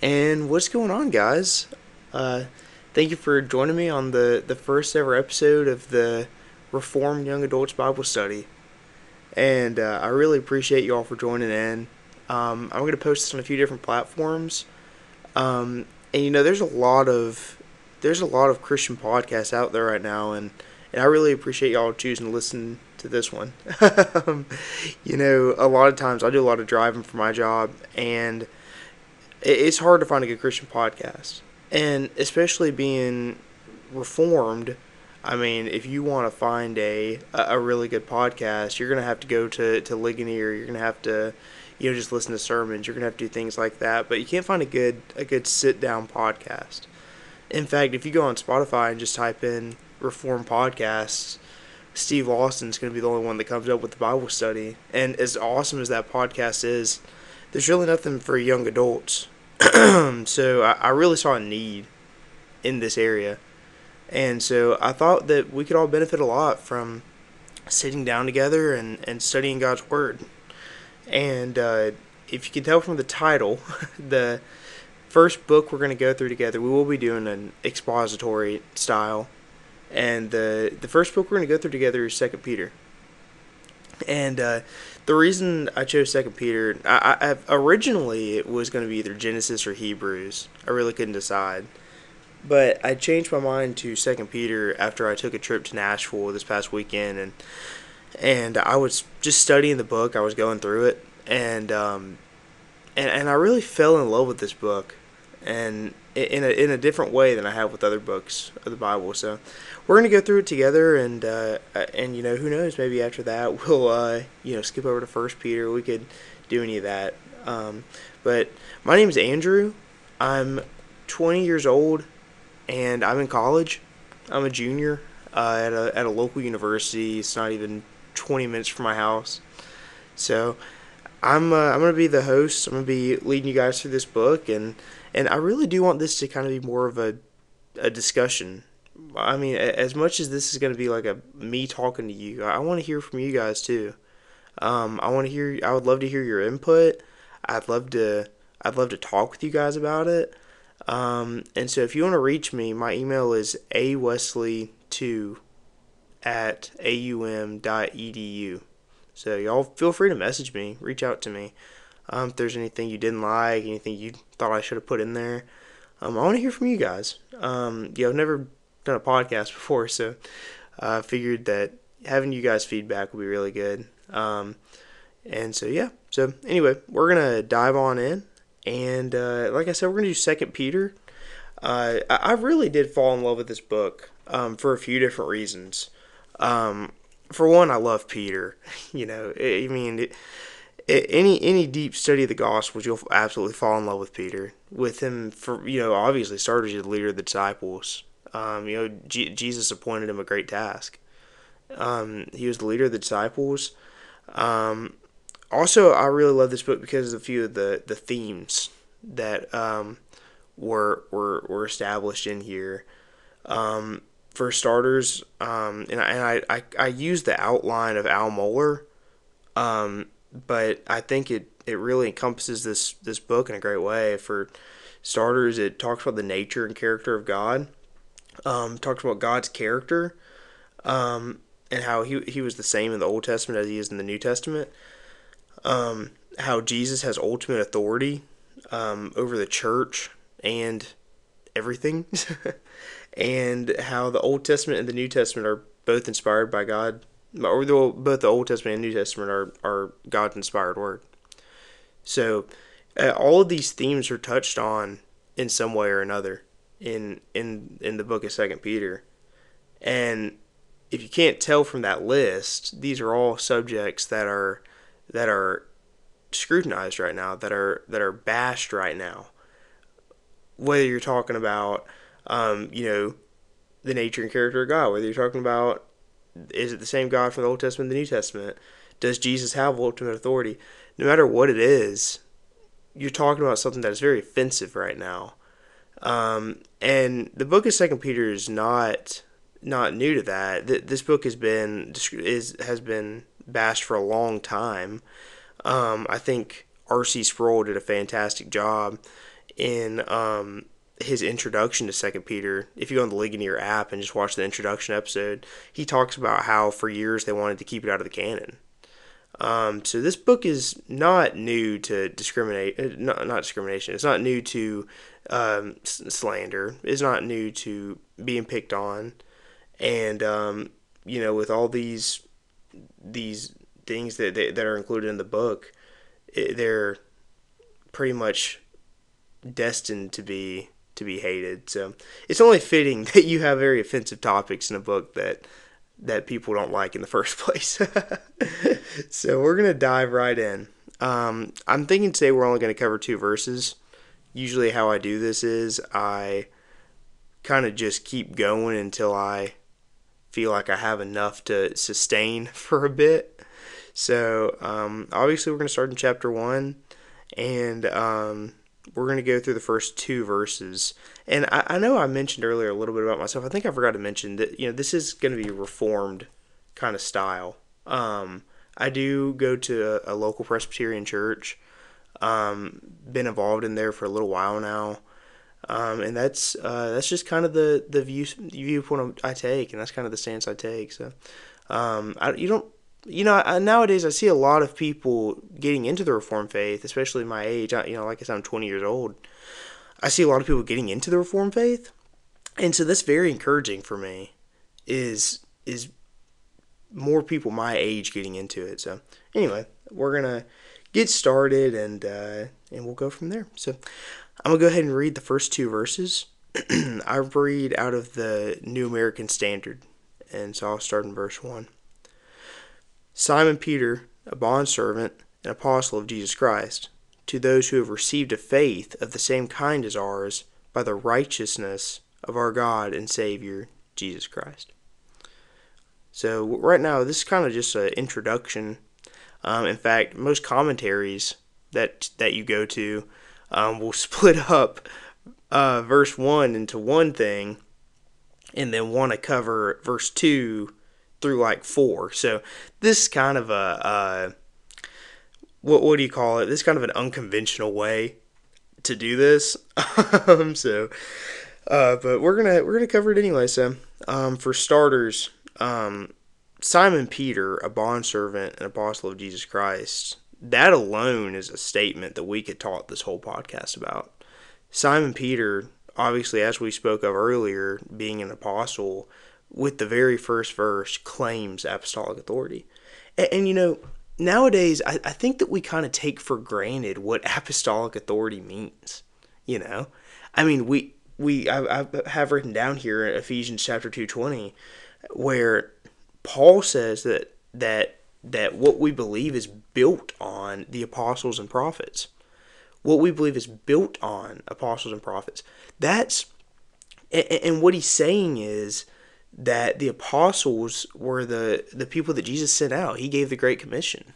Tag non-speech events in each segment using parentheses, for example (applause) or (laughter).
And what's going on, guys? Uh, thank you for joining me on the, the first ever episode of the Reformed Young Adults Bible Study. And uh, I really appreciate you all for joining in. Um, I'm going to post this on a few different platforms. Um, and you know, there's a lot of there's a lot of Christian podcasts out there right now, and and I really appreciate y'all choosing to listen to this one. (laughs) you know, a lot of times I do a lot of driving for my job, and it's hard to find a good Christian podcast, and especially being reformed. I mean, if you want to find a a really good podcast, you're gonna have to go to to Ligonier. You're gonna have to, you know, just listen to sermons. You're gonna have to do things like that. But you can't find a good a good sit down podcast. In fact, if you go on Spotify and just type in Reform podcasts, Steve going to be the only one that comes up with the Bible study. And as awesome as that podcast is, there's really nothing for young adults. (clears throat) so I, I really saw a need in this area. And so I thought that we could all benefit a lot from sitting down together and, and studying God's Word. And uh, if you can tell from the title, (laughs) the first book we're going to go through together, we will be doing an expository style. And the the first book we're going to go through together is Second Peter. And uh, the reason I chose Second Peter, I, I originally it was going to be either Genesis or Hebrews. I really couldn't decide, but I changed my mind to Second Peter after I took a trip to Nashville this past weekend, and and I was just studying the book. I was going through it, and um, and and I really fell in love with this book, and in a in a different way than I have with other books of the Bible. So we're gonna go through it together, and uh, and you know who knows, maybe after that (laughs) we'll uh, you know skip over to First Peter. We could do any of that. Um, but my name is Andrew. I'm 20 years old, and I'm in college. I'm a junior uh, at a at a local university. It's not even 20 minutes from my house. So I'm uh, I'm gonna be the host. I'm gonna be leading you guys through this book, and and I really do want this to kind of be more of a a discussion I mean, as much as this is going to be like a me talking to you, I want to hear from you guys too. Um, I want to hear. I would love to hear your input. I'd love to. I'd love to talk with you guys about it. Um, and so, if you want to reach me, my email is awesley2 at aum.edu. So y'all feel free to message me, reach out to me. Um, if there's anything you didn't like, anything you thought I should have put in there, um, I want to hear from you guys. Um, yeah, never done a podcast before, so I uh, figured that having you guys feedback would be really good. Um, and so yeah, so anyway, we're gonna dive on in, and uh, like I said, we're gonna do Second Peter. Uh, I, really did fall in love with this book um, for a few different reasons. Um, for one, I love Peter. (laughs) You know, I mean, it, it, any any deep study of the Gospels, you'll absolutely fall in love with Peter. With him, for you know, obviously started as the leader of the disciples. Um, you know, G- Jesus appointed him a great task. Um, he was the leader of the disciples. Um, also, I really love this book because of a few of the, the themes that um, were, were were established in here. Um, for starters, um, and, I, and I, I, I use the outline of Al Mohler, but I think it, it really encompasses this this book in a great way. For starters, it talks about the nature and character of God um, talks about God's character um, and how he, he was the same in the Old Testament as he is in the New Testament. Um, how Jesus has ultimate authority um, over the church and everything. (laughs) and how the Old Testament and the New Testament are both inspired by God, or the, both the Old Testament and New Testament are, are God's inspired word. So, uh, all of these themes are touched on in some way or another in in in the book of Second Peter, and if you can't tell from that list, these are all subjects that are that are scrutinized right now, that are that are bashed right now. Whether you're talking about, um, you know, the nature and character of God, whether you're talking about is it the same God from the Old Testament and the New Testament? Does Jesus have ultimate authority? No matter what it is, you're talking about something that is very offensive right now. Um, and the book of Second Peter is not not new to that. This book has been is has been bashed for a long time. Um, I think R.C. Sproul did a fantastic job in um, his introduction to Second Peter. If you go on the Ligonier app and just watch the introduction episode, he talks about how for years they wanted to keep it out of the canon. Um, so this book is not new to discriminate, uh, not, not discrimination. It's not new to um, slander. is not new to being picked on, and um, you know, with all these these things that that, that are included in the book, it, they're pretty much destined to be to be hated. So it's only fitting (laughs) that you have very offensive topics in a book that that people don't like in the (laughs) first place. (laughs) so we're gonna dive right in. Um, I'm thinking today we're only gonna cover two verses. Usually, how I do this is I kind of just keep going until I feel like I have enough to sustain (laughs) for a bit. So um, obviously, we're gonna start in chapter one, and um, we're going to go through the first two verses. And I, I, know I mentioned earlier a little bit about myself. I think I forgot to mention that, you know, this is going to be reformed kind of style. Um, I do go to a, a local Presbyterian church. Um, been involved in there for a little while now. Um, and that's uh, that's just kind of the the view viewpoint I take, and that's kind of the stance I take. So, um, I, you don't you know, I, nowadays I see a lot of people getting into the Reformed faith, especially my age. I, you know, like I said, I'm 20 years old. I see a lot of people getting into the Reformed faith, and so that's very encouraging for me. Is is more people my age getting into it. So anyway, we're gonna get started and uh, and we'll go from there. So I'm gonna go ahead and read the first two verses. (clears throat) I read out of the New American Standard, and so I'll start in verse one. Simon Peter, a bondservant and apostle of Jesus Christ, to those who have received a faith of the same kind as ours by the righteousness of our God and Savior, Jesus Christ. So, right now, this is kind of just an introduction. Um, in fact, most commentaries that, that you go to um, will (laughs) split up uh, verse 1 into one thing and then want to cover verse 2 through like four. So this kind of a uh, what what do you call it? This kind of an unconventional way to do this. (laughs) um, so, uh, but we're gonna we're gonna cover it anyway. So, um, for starters, um, Simon Peter, a bondservant and apostle of Jesus Christ, that alone is a statement that we could talk this whole podcast about. Simon Peter, obviously, as we spoke of earlier, being an apostle with the very first verse claims apostolic authority. And, and you know, nowadays, I, I think that we kind of take for granted what apostolic authority means. You know, I mean, we we I, I have written down here in Ephesians chapter two twenty, where Paul says that that that what we believe is built on the apostles and prophets. What we believe is built on apostles and prophets. That's and, what he's saying is that the apostles were the the people that Jesus sent out. He gave the Great Commission.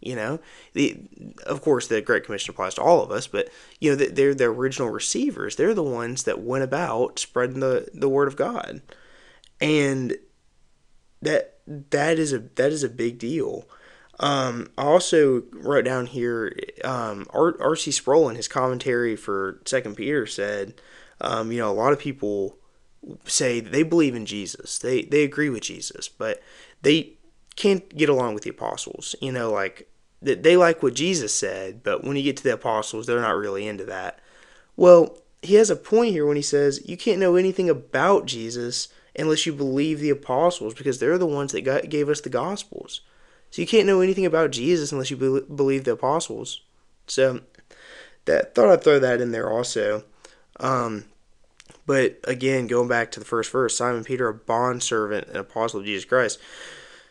You know, the of course the Great Commission applies to all of us, but you know they're the original receivers. They're the ones that went about spreading the the word of God, and that that is a that is a big deal. Um, I also wrote down here um, R.C. Sproul in his commentary for Second Peter said, um, you know, a lot of people say they believe in Jesus. They they agree with Jesus, but they can't get along with the apostles. You know, like they like what Jesus said, but when you get to the apostles, they're not really into that. Well, he has a point here when he says you can't know anything about Jesus unless you believe the apostles because they're the ones that got, gave us the gospels. So you can't know anything about Jesus unless you be, believe the apostles. So that thought I'd throw that in there also. Um, but again, going back to the first verse, Simon Peter, a bond servant and apostle of Jesus Christ,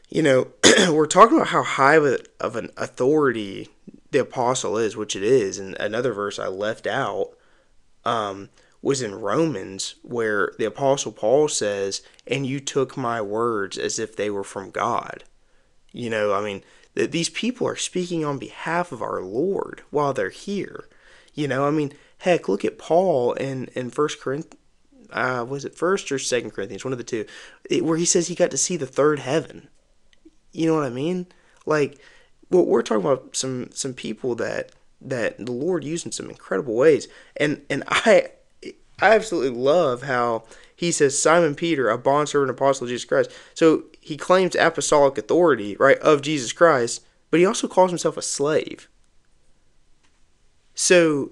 you know, (clears throat) we're talking about how high of, a, of an authority the apostle is, which it is. And another verse I left out um, was in Romans, where the apostle Paul says, "And you took my words as if they were from God." You know, I mean, that these people are speaking on behalf of our Lord while they're here. You know, I mean, heck, look at Paul in in First Corinthians uh, was it First or Second Corinthians, one of the two, it, where he says he got to see the third heaven. You know what I mean? Like, well, we're talking about some some people that that the Lord used in some incredible ways. And and (laughs) I I absolutely love how he says Simon Peter, a bondservant apostle of Jesus Christ. So he claims apostolic authority, right, of Jesus Christ, but he also calls himself a slave. So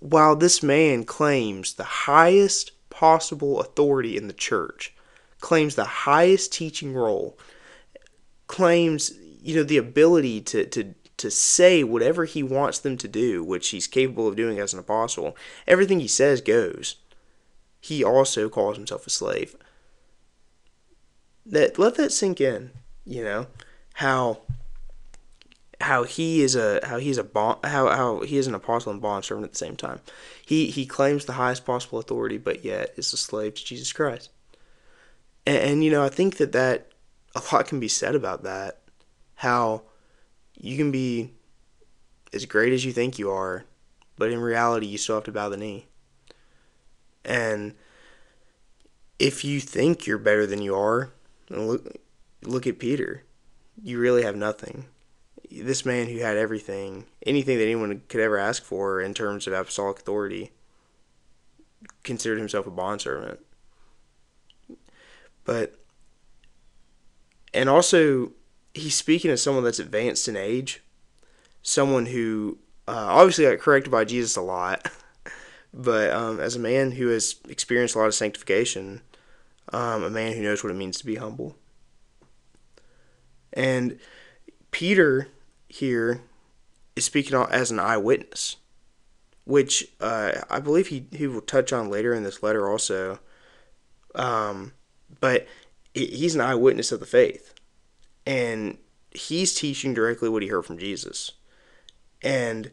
while this man claims the highest possible authority in the church, claims the highest teaching role, claims you know the ability to to to say whatever he wants them to do, which he's capable of doing as an apostle. Everything he says goes. He also calls himself a slave. That let that sink in, you know, how how he is a how he's a bond how how he is an apostle and bond servant at the same time. He he claims the highest possible authority, but yet is a slave to Jesus Christ. And, and you know, I think that that a lot can be said about that. How you can be as great as you think you are, but in reality, you still have to bow the knee. And if you think you're better than you are, look look at Peter. You really have nothing. This man who had everything, anything that anyone could ever ask for in terms of apostolic authority, considered himself a bondservant. But and also he's speaking as someone that's advanced in age, someone who uh, obviously got corrected by Jesus a lot, (laughs) but um, as a man who has experienced a lot of sanctification, um, a man who knows what it means to be humble. And Peter here is speaking as an eyewitness, which uh, I believe he, he will touch on later in this letter also. Um, but he's an eyewitness of the faith and he's teaching directly what he heard from Jesus. And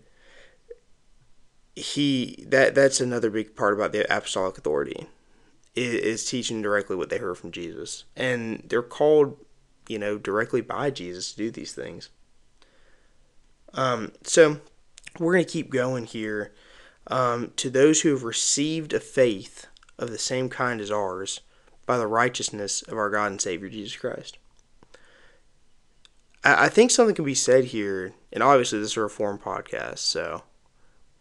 he that that's another big part about the apostolic authority is, is teaching directly what they heard from Jesus. And they're called, you know, directly by Jesus to do these things. Um, so we're going to keep going here. Um, to those who have received a faith of the same kind as ours by the righteousness of our God and Savior Jesus Christ. I, I think something can be said here, and obviously this is a reform podcast, so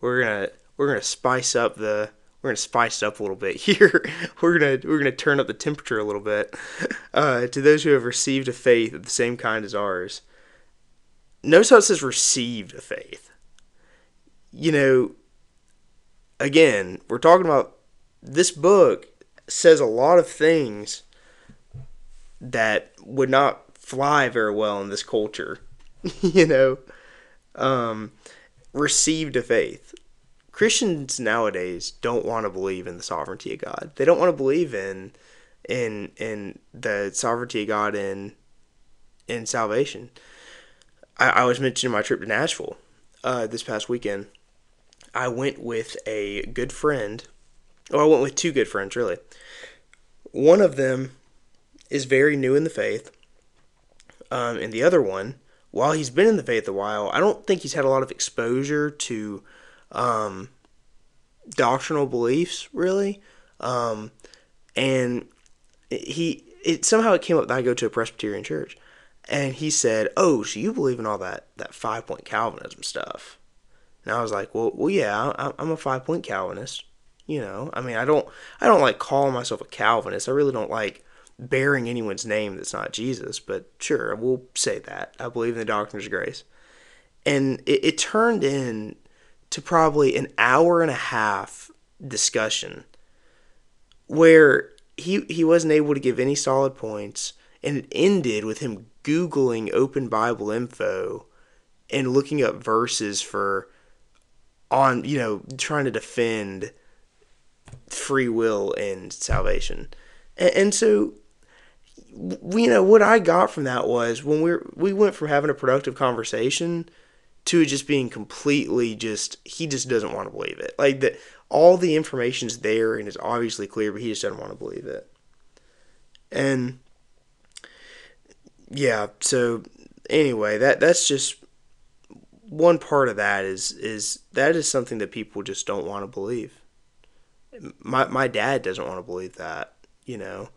we're gonna we're gonna spice up the we're gonna spice it up a little bit (laughs) here. we're gonna we're gonna turn up the temperature a little bit. (laughs) Uh, to those who have received a faith of the same kind as ours, notice how it says received a faith. You know, again, we're talking about this book says a lot of things that would not fly very well in this culture. (laughs) you know, um, received a faith. Christians nowadays don't want to believe in the sovereignty of God. They don't want to believe in in in the sovereignty of God in in salvation. I, I was mentioning my trip to Nashville uh, this past weekend. I went with a good friend. Oh, I went with two good friends, really. One of them is very new in the faith, um, and the other one, while he's been in the faith a while, I don't think he's had a lot of exposure to um, doctrinal beliefs, really. Um, and he, it somehow it came up that I go to a Presbyterian church, and he said, "Oh, so you believe in all that that five point Calvinism stuff?" And I was like, "Well, well, yeah, I'm a five point Calvinist." You know, I mean, I don't, I don't like call myself a Calvinist. I really don't like bearing anyone's name that's not Jesus, but sure, we'll say that. I believe in the doctrine of grace. And it, it turned in to probably an hour and a half discussion where he he wasn't able to give any solid points and it ended with him googling open bible info and looking up verses for on you know trying to defend free will and salvation and, and so you know what I got from that was when we we went from having a productive conversation to just being completely just he just doesn't want to believe it. Like that all the information's there and it's obviously clear, but he just doesn't want to believe it. And yeah, so anyway, that that's just one part of that is is that is something that people just don't want to believe. My my dad doesn't want to believe that, you know.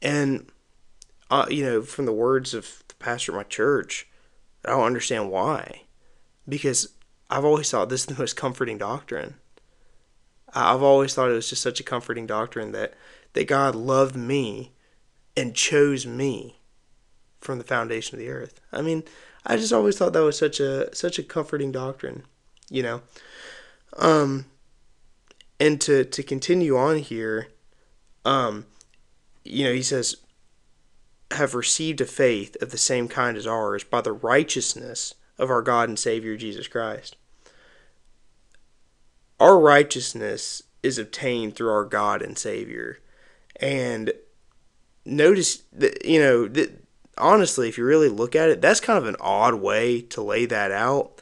And uh, you know, from the words of the pastor at my church, I don't understand why. Because I've always thought this is the most comforting doctrine. I've always thought it was just such a comforting doctrine that that God loved me and chose me from the foundation of the earth. I mean, I just always thought that was such a such a comforting doctrine, you know. Um and to to continue on here, um you know, he says have received a faith of the same kind as ours by the righteousness of our God and Savior Jesus Christ. Our righteousness is obtained through our God and Savior. And notice that, you know, that honestly, if you really look at it, that's kind of an odd way to lay that out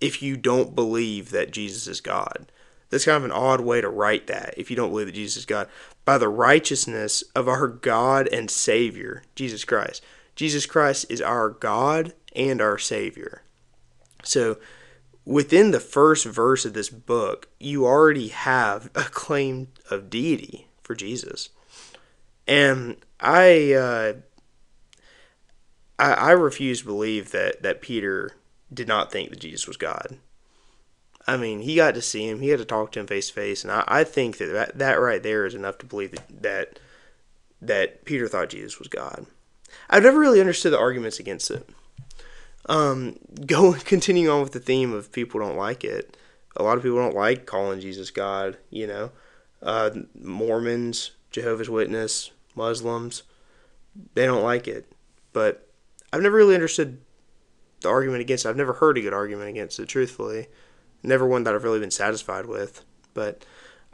if you don't believe that Jesus is God. That's kind of an odd way to write that if you don't believe that Jesus is God. By the righteousness of our God and Savior, Jesus Christ. Jesus Christ is our God and our Savior. So, within the first verse of this book, you already have (laughs) a claim of deity for Jesus. And I, uh, I, I refuse to believe that, that Peter did not think that Jesus was God. I mean, he got to see him, he had to talk to him face to face, and I, I think that, that that right there is enough to believe that, that Peter thought Jesus was God. I've never really understood the arguments against it. Um, (laughs) go continuing on with the theme of people don't like it. A lot of people don't like calling Jesus God. You know, uh, Mormons, Jehovah's Witness, Muslims, they don't like it. But I've never really understood the argument against it. I've never heard a good argument against it. Truthfully, never one that I've really been satisfied with. But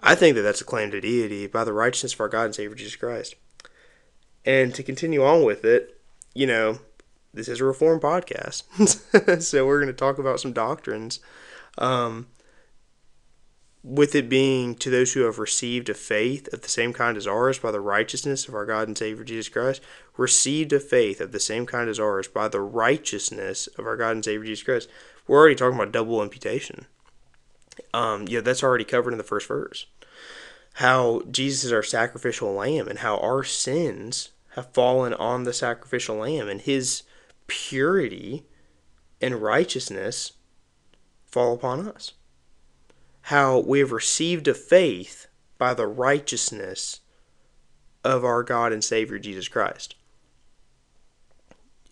I think that that's a claim to deity by the righteousness of our God and Savior Jesus Christ. And to continue on with it, you know, this is a reform podcast, (laughs) so we're going to talk about some doctrines. Um, with it being to those who have received a faith of the same kind as ours by the righteousness of our God and Savior Jesus Christ, received a faith of the same kind as ours by the righteousness of our God and Savior Jesus Christ. We're already talking about double imputation. Um, yeah, that's already covered in the first verse. How Jesus is our sacrificial lamb and how our sins have fallen on the sacrificial lamb and his purity and righteousness fall upon us. How we have received a faith by the righteousness of our God and Savior Jesus Christ.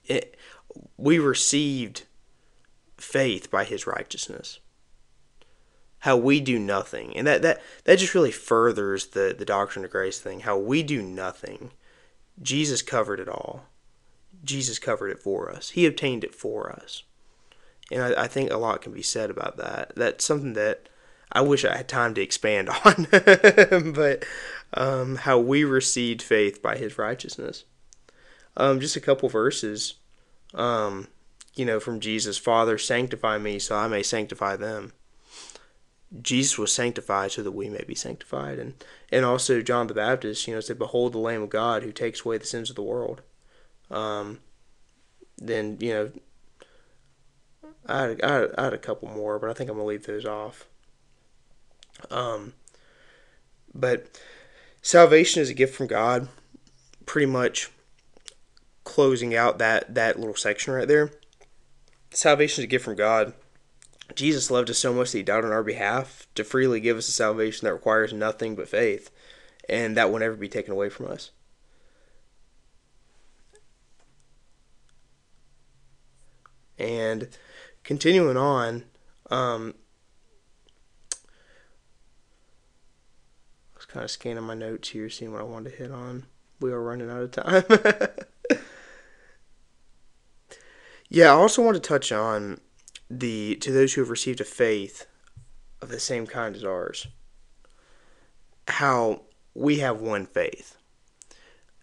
It, we received faith by his righteousness. How we do nothing. And that, that, that just really furthers the, the doctrine of grace thing. How we do nothing. Jesus covered it all. Jesus covered it for us. He obtained it for us. And I, I, think a lot can be said about that. That's something that I wish I had time to expand (laughs) on. but um, how we received faith by his righteousness. Um, just a couple verses, um, you know, from Jesus Father, sanctify me so I may sanctify them. Jesus was sanctified so that we may be sanctified. And, and also, John the Baptist, you know, said, Behold the Lamb of God who takes away the sins of the world. Um, then you know, I had, I I had a couple more, but I think I'm gonna leave those off. Um, but salvation is a gift from God. Pretty much closing out that that little section right there. Salvation is a gift from God. Jesus loved us so much that he died on our behalf to freely give us a salvation that requires nothing but faith, and that will never be taken away from us. And continuing on, um, I was kind of scanning my notes here, seeing what I wanted to hit on. We are running out of time. (laughs) yeah, I also want to touch on the to those who have received a faith of the same kind as ours. How we have one faith.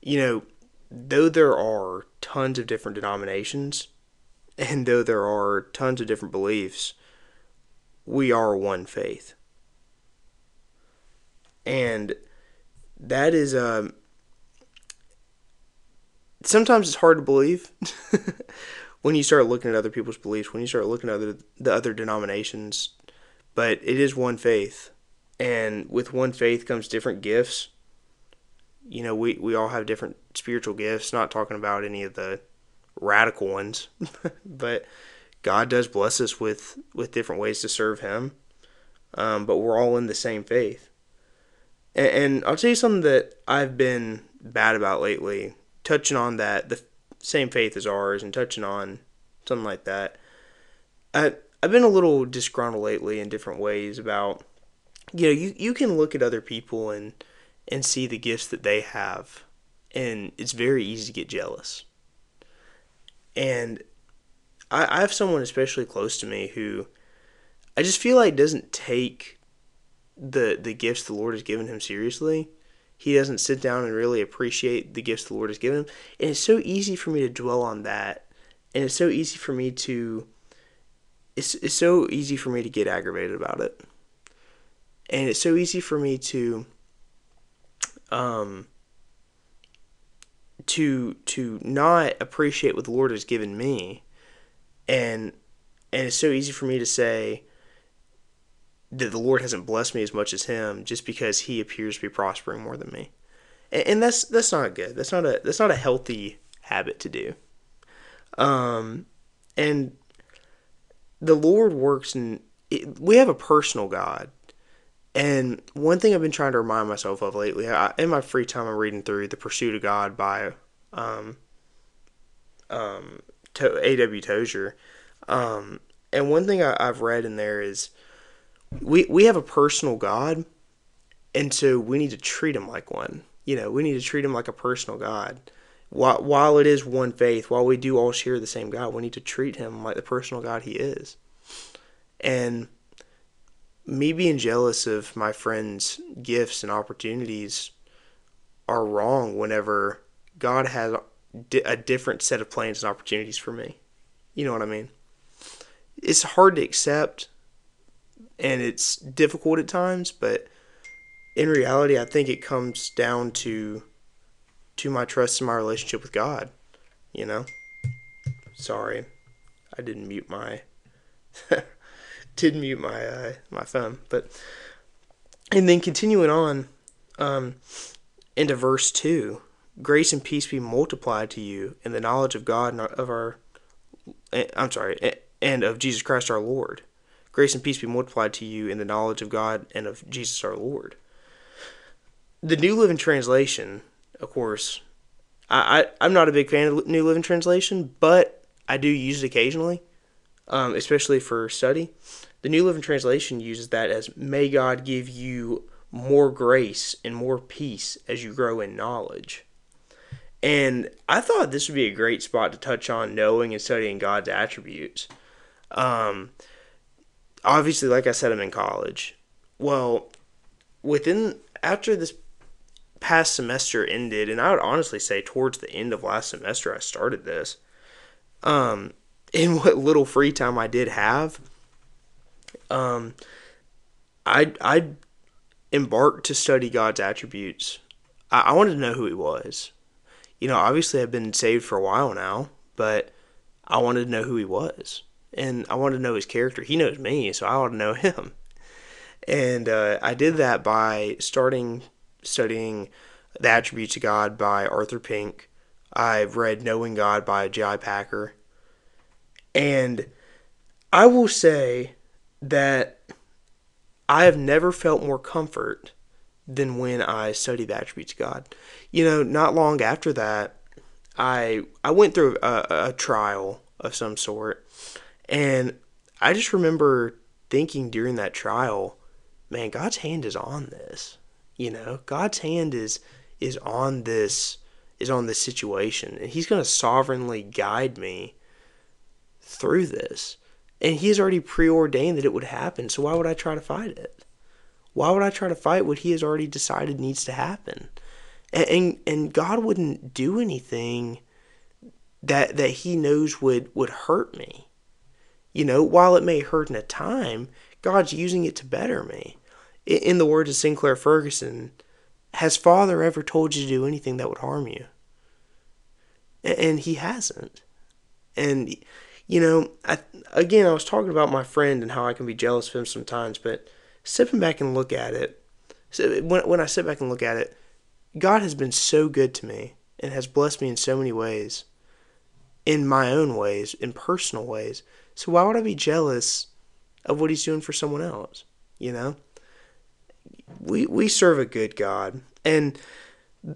You know, though there are tons of different denominations, (laughs) and though there are tons of different beliefs, we are one faith. And that is um sometimes it's hard to believe (laughs) when you start looking at other people's beliefs, when you start looking at other, the other denominations, but it is one faith. And with one faith comes different gifts. You know, we, we all have different spiritual gifts, not talking about any of the radical ones, (laughs) but God does bless us with with different ways to serve Him, um, but we're all in the same faith. And, and I'll tell you something that I've been bad about lately, touching on that the same faith as ours, and touching on something like that. I I've been a little disgruntled lately in different ways about you know you you can look at other people and and see the gifts that they have, and it's very easy to get jealous. And I, I have someone especially close to me who I just feel like doesn't take the the gifts the Lord has given him seriously. He doesn't sit down and really appreciate the gifts the Lord has given him. And it's so easy for me to dwell on that. And it's so easy for me to it's it's so easy for me to get aggravated about it. And it's so easy for me to um to to not appreciate what the Lord has given me and and it's so easy for me to say that the Lord hasn't blessed me as much as him just because he appears to be prospering more than me. And, and that's that's not good. That's not a that's not a healthy habit to do. Um and the Lord works it, we have a personal God. And one thing I've been trying to remind myself of lately, I, in my free time, I'm reading through The Pursuit of God by um, um, to- A.W. Tozer. Um, and one thing I, I've read in there is we we have a personal God, and so we need to treat him like one. You know, we need to treat him like a personal God. While, while it is one faith, while we do all share the same God, we need to treat him like the personal God he is. And me being jealous of my friends' gifts and opportunities are wrong whenever God has a different set of plans and opportunities for me. You know what I mean? It's hard to accept and it's difficult at times, but in reality, I think it comes down to to my trust in my relationship with God, you know? Sorry. I didn't mute my (laughs) didn't mute my uh, my phone, but and then continuing on um, into verse 2 grace and peace be multiplied to you in the knowledge of God and of our, eh, I'm sorry, eh, and of Jesus Christ our Lord. Grace and peace be multiplied to you in the knowledge of God and of Jesus our Lord. The New Living Translation, of course, I, I am not a big fan of New Living Translation, but I do use it occasionally, um, especially for study. The New Living Translation uses that as "May God give you more grace and more peace as you grow in knowledge." And I thought this would be a great spot to touch on knowing and studying God's attributes. Um, obviously, like I said, I'm in college. Well, within after this past semester ended, and I would honestly say towards the end of last semester, I started this. Um, (laughs) in what little free time I did have, um, I I embarked to study God's attributes. I, I wanted to know who He was you know, obviously I've been saved for a while now, but I wanted to know who he was. And I wanted to know his character. He knows me, so I want to know (laughs) him. And uh, I did that by starting studying The Attributes of God by Arthur Pink. I've read Knowing God by J.I. Packer. And I will say that I have never felt more comfort than when I studied the attributes of God. You know, not long after that, I I went through a, a trial of some sort, and I just remember thinking during that trial, man, God's hand is on this. You know, God's hand is is on this is on this situation, and He's going to sovereignly guide me through this. And He has already preordained that it would happen. So why would I try to fight it? Why would I try to fight what he has already decided needs to happen? And, and, and God wouldn't do anything that that he knows would would hurt me. You know, while it may hurt in a time, God's using it to better me. In, the words of Sinclair Ferguson, has Father ever told you to do anything that would harm you? And, and he hasn't. And you know, I, again, I was talking about my friend and how I can be jealous of him sometimes, but stepping back and look at it, when, when I sit back and look at it, God has been so good to me and has blessed me in so many ways, in my own ways, in personal ways, So why would I be jealous of what he's doing for someone else? You know? We we serve a good God. And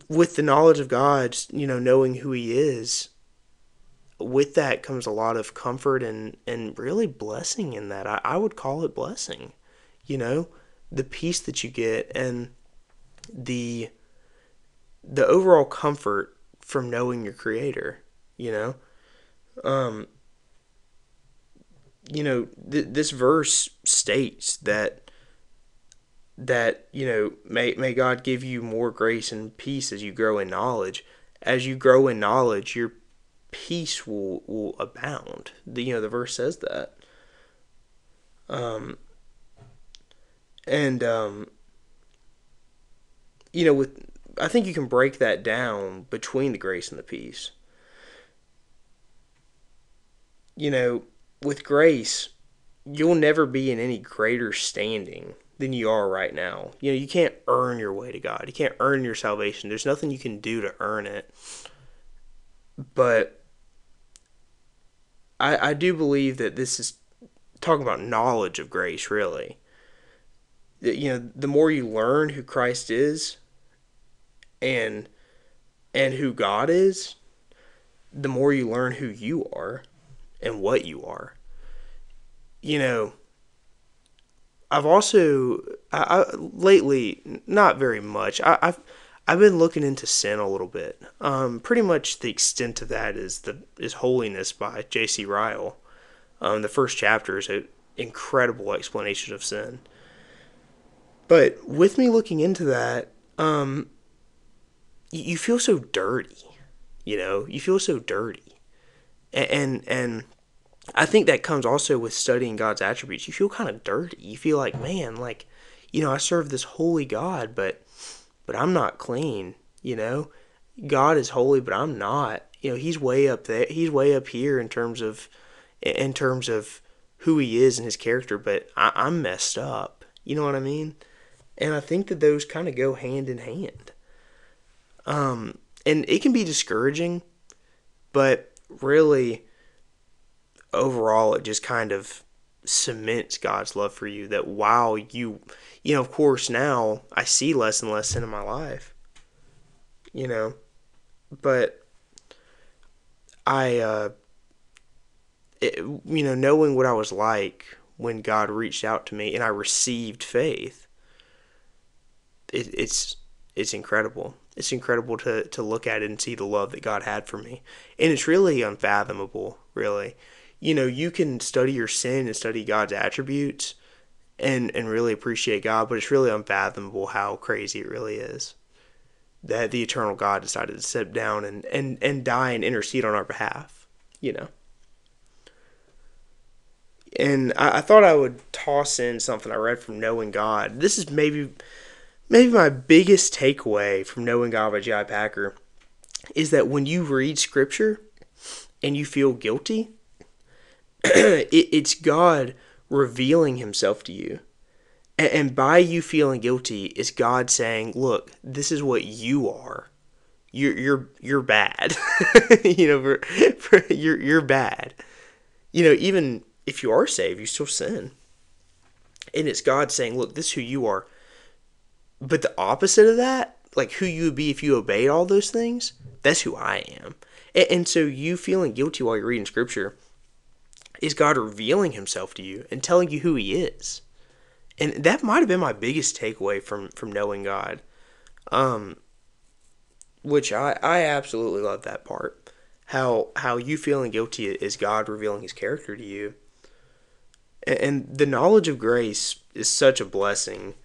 with the knowledge of God, you know, knowing who he is, with that comes a lot of comfort and, and really blessing in that. I, I would call it blessing. You know, the peace that you get and the the overall comfort from knowing your creator, you know? Um you know, th- this verse states that that, you know, may may God give you more grace and peace as you grow in knowledge. As you grow in knowledge, your peace will will abound. The, you know, the verse says that. Um and um you know, with I think you can break that down between the grace and the peace. You know, with grace, you'll never be in any greater standing than you are right now. You know, you can't earn your way to God. You can't earn your salvation. There's nothing you can do to earn it. But I I do believe that this is talking about knowledge of grace, really. You know, the more you learn who Christ is, and and who God is, the more you learn who you are and what you are. You know, I've also I, I layely not very much. I, have I've been looking into sin a little bit. Um, pretty much the extent of that is the is Holiness by J.C. Ryle. Um, the first chapter is an incredible explanation of sin. But with me looking into that, um, you feel so dirty, you know, you feel so dirty. And, and, I think that comes also with studying God's attributes. You feel kind of dirty. You feel like, man, like, you know, I serve this holy God, but, but I'm not clean, you know, God is holy, but I'm not, you know, he's way up there. He's way up here in terms of, in terms of who he is and his character, but I, I'm messed up. You know what I mean? And I think that those kind of go hand in hand. Um, and it can be discouraging, but really, overall, it just kind of cements God's love for you. That wow, you, you know, of course, now I see less and less sin in my life, you know, but I, uh, it, you know, knowing what I was like when God reached out to me and I received faith, it, it's it's incredible it's incredible to, to look at it and see the love that God had for me. And it's really unfathomable, really. You know, you can study your sin and study God's attributes and, and really appreciate God, but it's really unfathomable how crazy it really is. That the eternal God decided to step down and, and, and die and intercede on our behalf, you know. And I, I thought I would toss in something I read from Knowing God. This is maybe maybe my biggest takeaway from knowing God by. Packer is that when you read scripture and you feel guilty, (clears throat) it, it's God revealing himself to you. And, and by you feeling guilty, is God saying, look, this is what you are. You're you're you're bad. (laughs) you know, for, for, you're you're bad. You know, even if you are saved, you still sin. And it's God saying, look, this is who you are but the opposite of that, like who you would be if you obeyed all those things, that's who I am. And, and so you feeling guilty while you're reading scripture is God revealing himself to you and telling you who he is. And that might have been my biggest takeaway from from knowing God. Um which I I absolutely love that part. How how you feeling guilty is God revealing his character to you. And, and the knowledge of grace is such a blessing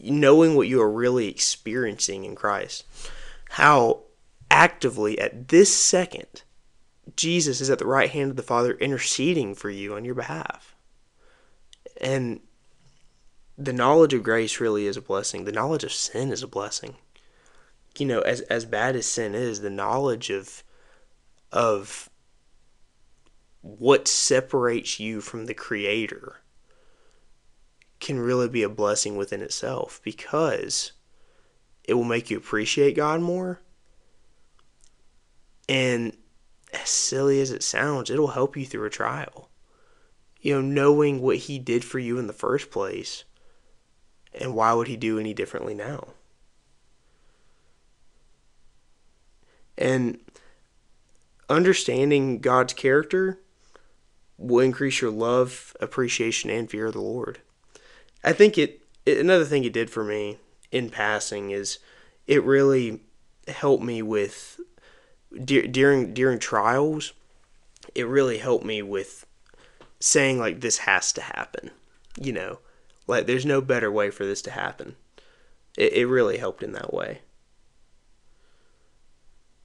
knowing what you are really experiencing in Christ. How actively at this second Jesus is at the right hand of the Father interceding for you on your behalf. And the knowledge of grace really is a blessing. The knowledge of sin is a blessing. You know, as as bad as sin is, the knowledge of of what separates you from the creator can really be a blessing within itself because it will make you appreciate God more. And as silly as it sounds, it'll help you through a trial. You know, knowing what he did for you in the first place, and why would he do any differently now? And understanding God's character will increase your love, appreciation, and fear of the Lord. I think it, it another thing it did for me in passing is it really helped me with during during trials. It really helped me with saying like this has to happen. You know, like there's no better way for this to happen. It, it really helped in that way.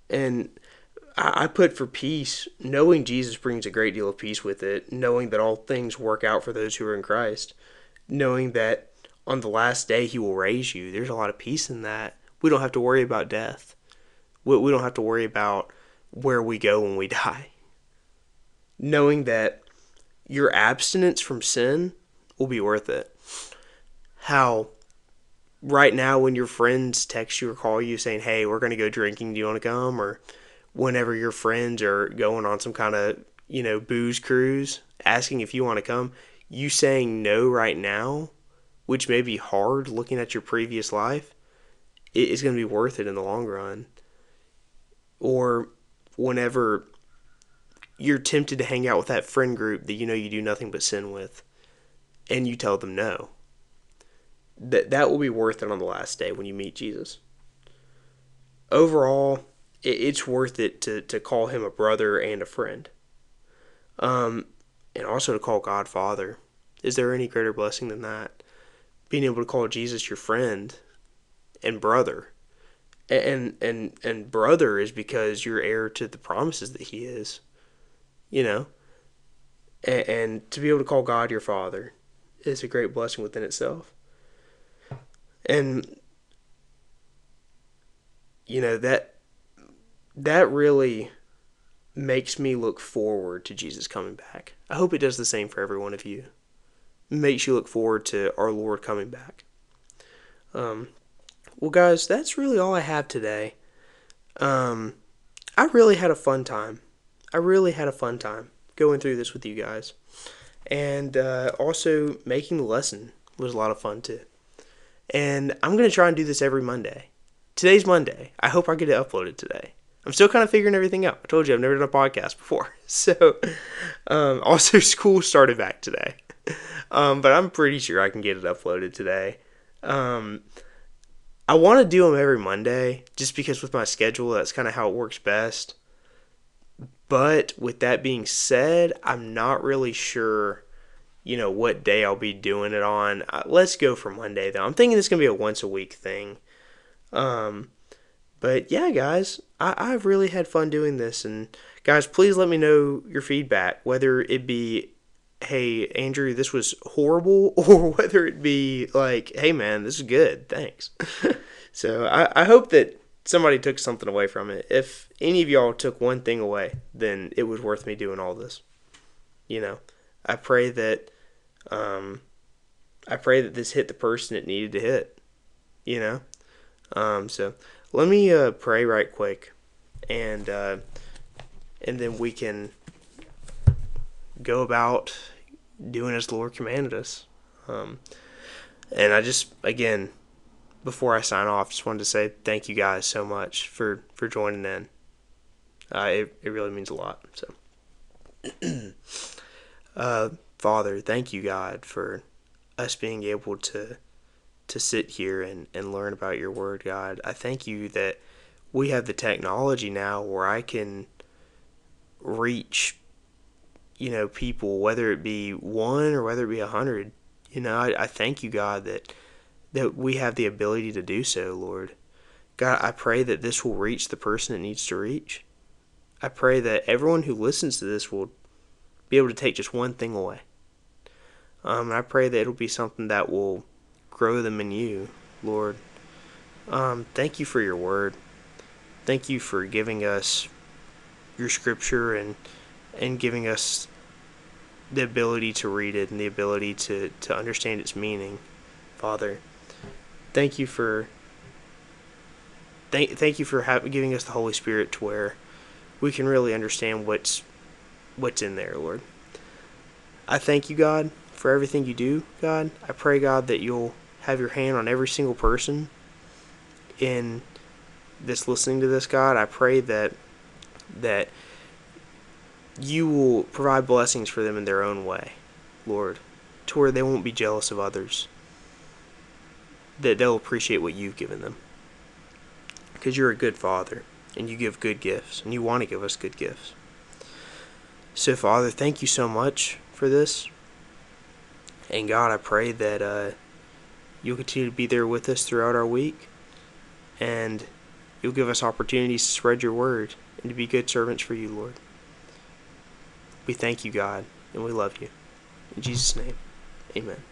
And I put for peace, knowing Jesus brings a great deal of peace with it, knowing that all things work out for those who are in Christ, knowing that on the last day he will raise you. There's a lot of peace in that. We don't have to worry about death. We, we don't have to worry about where we go when we (laughs) die. Knowing that your abstinence from sin will be worth it. How right now when your friends text you or call you saying, "Hey, we're going to go drinking. Do you want to come?" or whenever your friends are going on some kind of, you know, booze cruise asking if you want to come, you saying no right now which may be hard looking at your previous life, it is going to be worth it in the long run. Or whenever you're tempted to hang out with that friend group that you know you do nothing but sin with, and you tell them no. That that will be worth it on the last day when you meet Jesus. Overall, it, it's worth it to, to call him a brother and a friend. Um, and also to call God Father. Is there any greater blessing than that? being able to call Jesus your friend and brother. And and and brother is because you're heir to the promises that he is. You know? And, and to be able to call God your father is a great blessing within itself. And you know that that really makes me look forward to Jesus coming back. I hope it does the same for every one of you makes you look forward to our Lord coming back. Um, well, guys, that's really all I have today. Um, I really had a fun time. I really had a fun time going through this with you guys. And uh, also, making the lesson was a lot of fun too. And I'm going to try and do this every Monday. Today's Monday. I hope I get it uploaded today. I'm still kind of figuring everything out. I told you I've never done a podcast before. (laughs) So, um, (laughs) also, school started back today. um, but I'm pretty sure I can get it uploaded today. Um, I want to do them every Monday just because with my schedule, that's kind of how it works best. But with that being said, I'm not really sure, you know, what day I'll be doing it on. Uh, let's go for Monday though. I'm thinking it's gonna be a once a week thing. Um, but yeah, guys, I, I've really had fun doing this, and guys, please let me know your feedback, whether it be hey andrew this was horrible (laughs) or whether it be like hey man this is good. Thanks. (laughs) So I, I hope that somebody took something away from it. If any of y'all took one thing away then it was worth me doing all this. You know i pray that um i pray that this hit the person it needed to hit you know? Um so let me uh pray right quick and uh and then we can go about doing as the Lord commanded us. Um, and I just, again, before I sign off, just wanted to say thank you guys so much for, for joining in. Uh, it, it really means a lot. So, (clears throat) uh, Father, thank you, God, for us being able to to sit here and, and learn about your word, God. I thank you that we have the technology now where I can reach you know, people, whether it be one or whether it be a hundred. You know, I, I thank you, God, that that we have the ability to do so, Lord. God, I pray that this will reach the person it needs to reach. I pray that everyone who listens to this will be able to take just one thing away. Um, I pray that it'll be something that will grow them in you, Lord. Um, thank you for your word. Thank you for giving us your scripture and and giving us the ability to read it and the ability to, to understand its meaning. Father, thank you for thank, thank you for ha- giving us the Holy Spirit to where we can really understand what's what's in there, Lord. I thank you, God, for everything you do, God. I pray, God, that you'll have your hand on every single person in this listening to this, God. I pray that that you will provide blessings for them in their own way, Lord, to where they won't be jealous of others. That they'll appreciate what you've given them. Because you're a good father and you give good gifts and you want to give us good gifts. So, Father, thank you so much for this. And God, I pray that uh, you'll continue to be there with us throughout our week and you'll give us opportunities to spread your word and to be good servants for you, Lord. We thank you, God, and we love you. In Jesus' name, amen.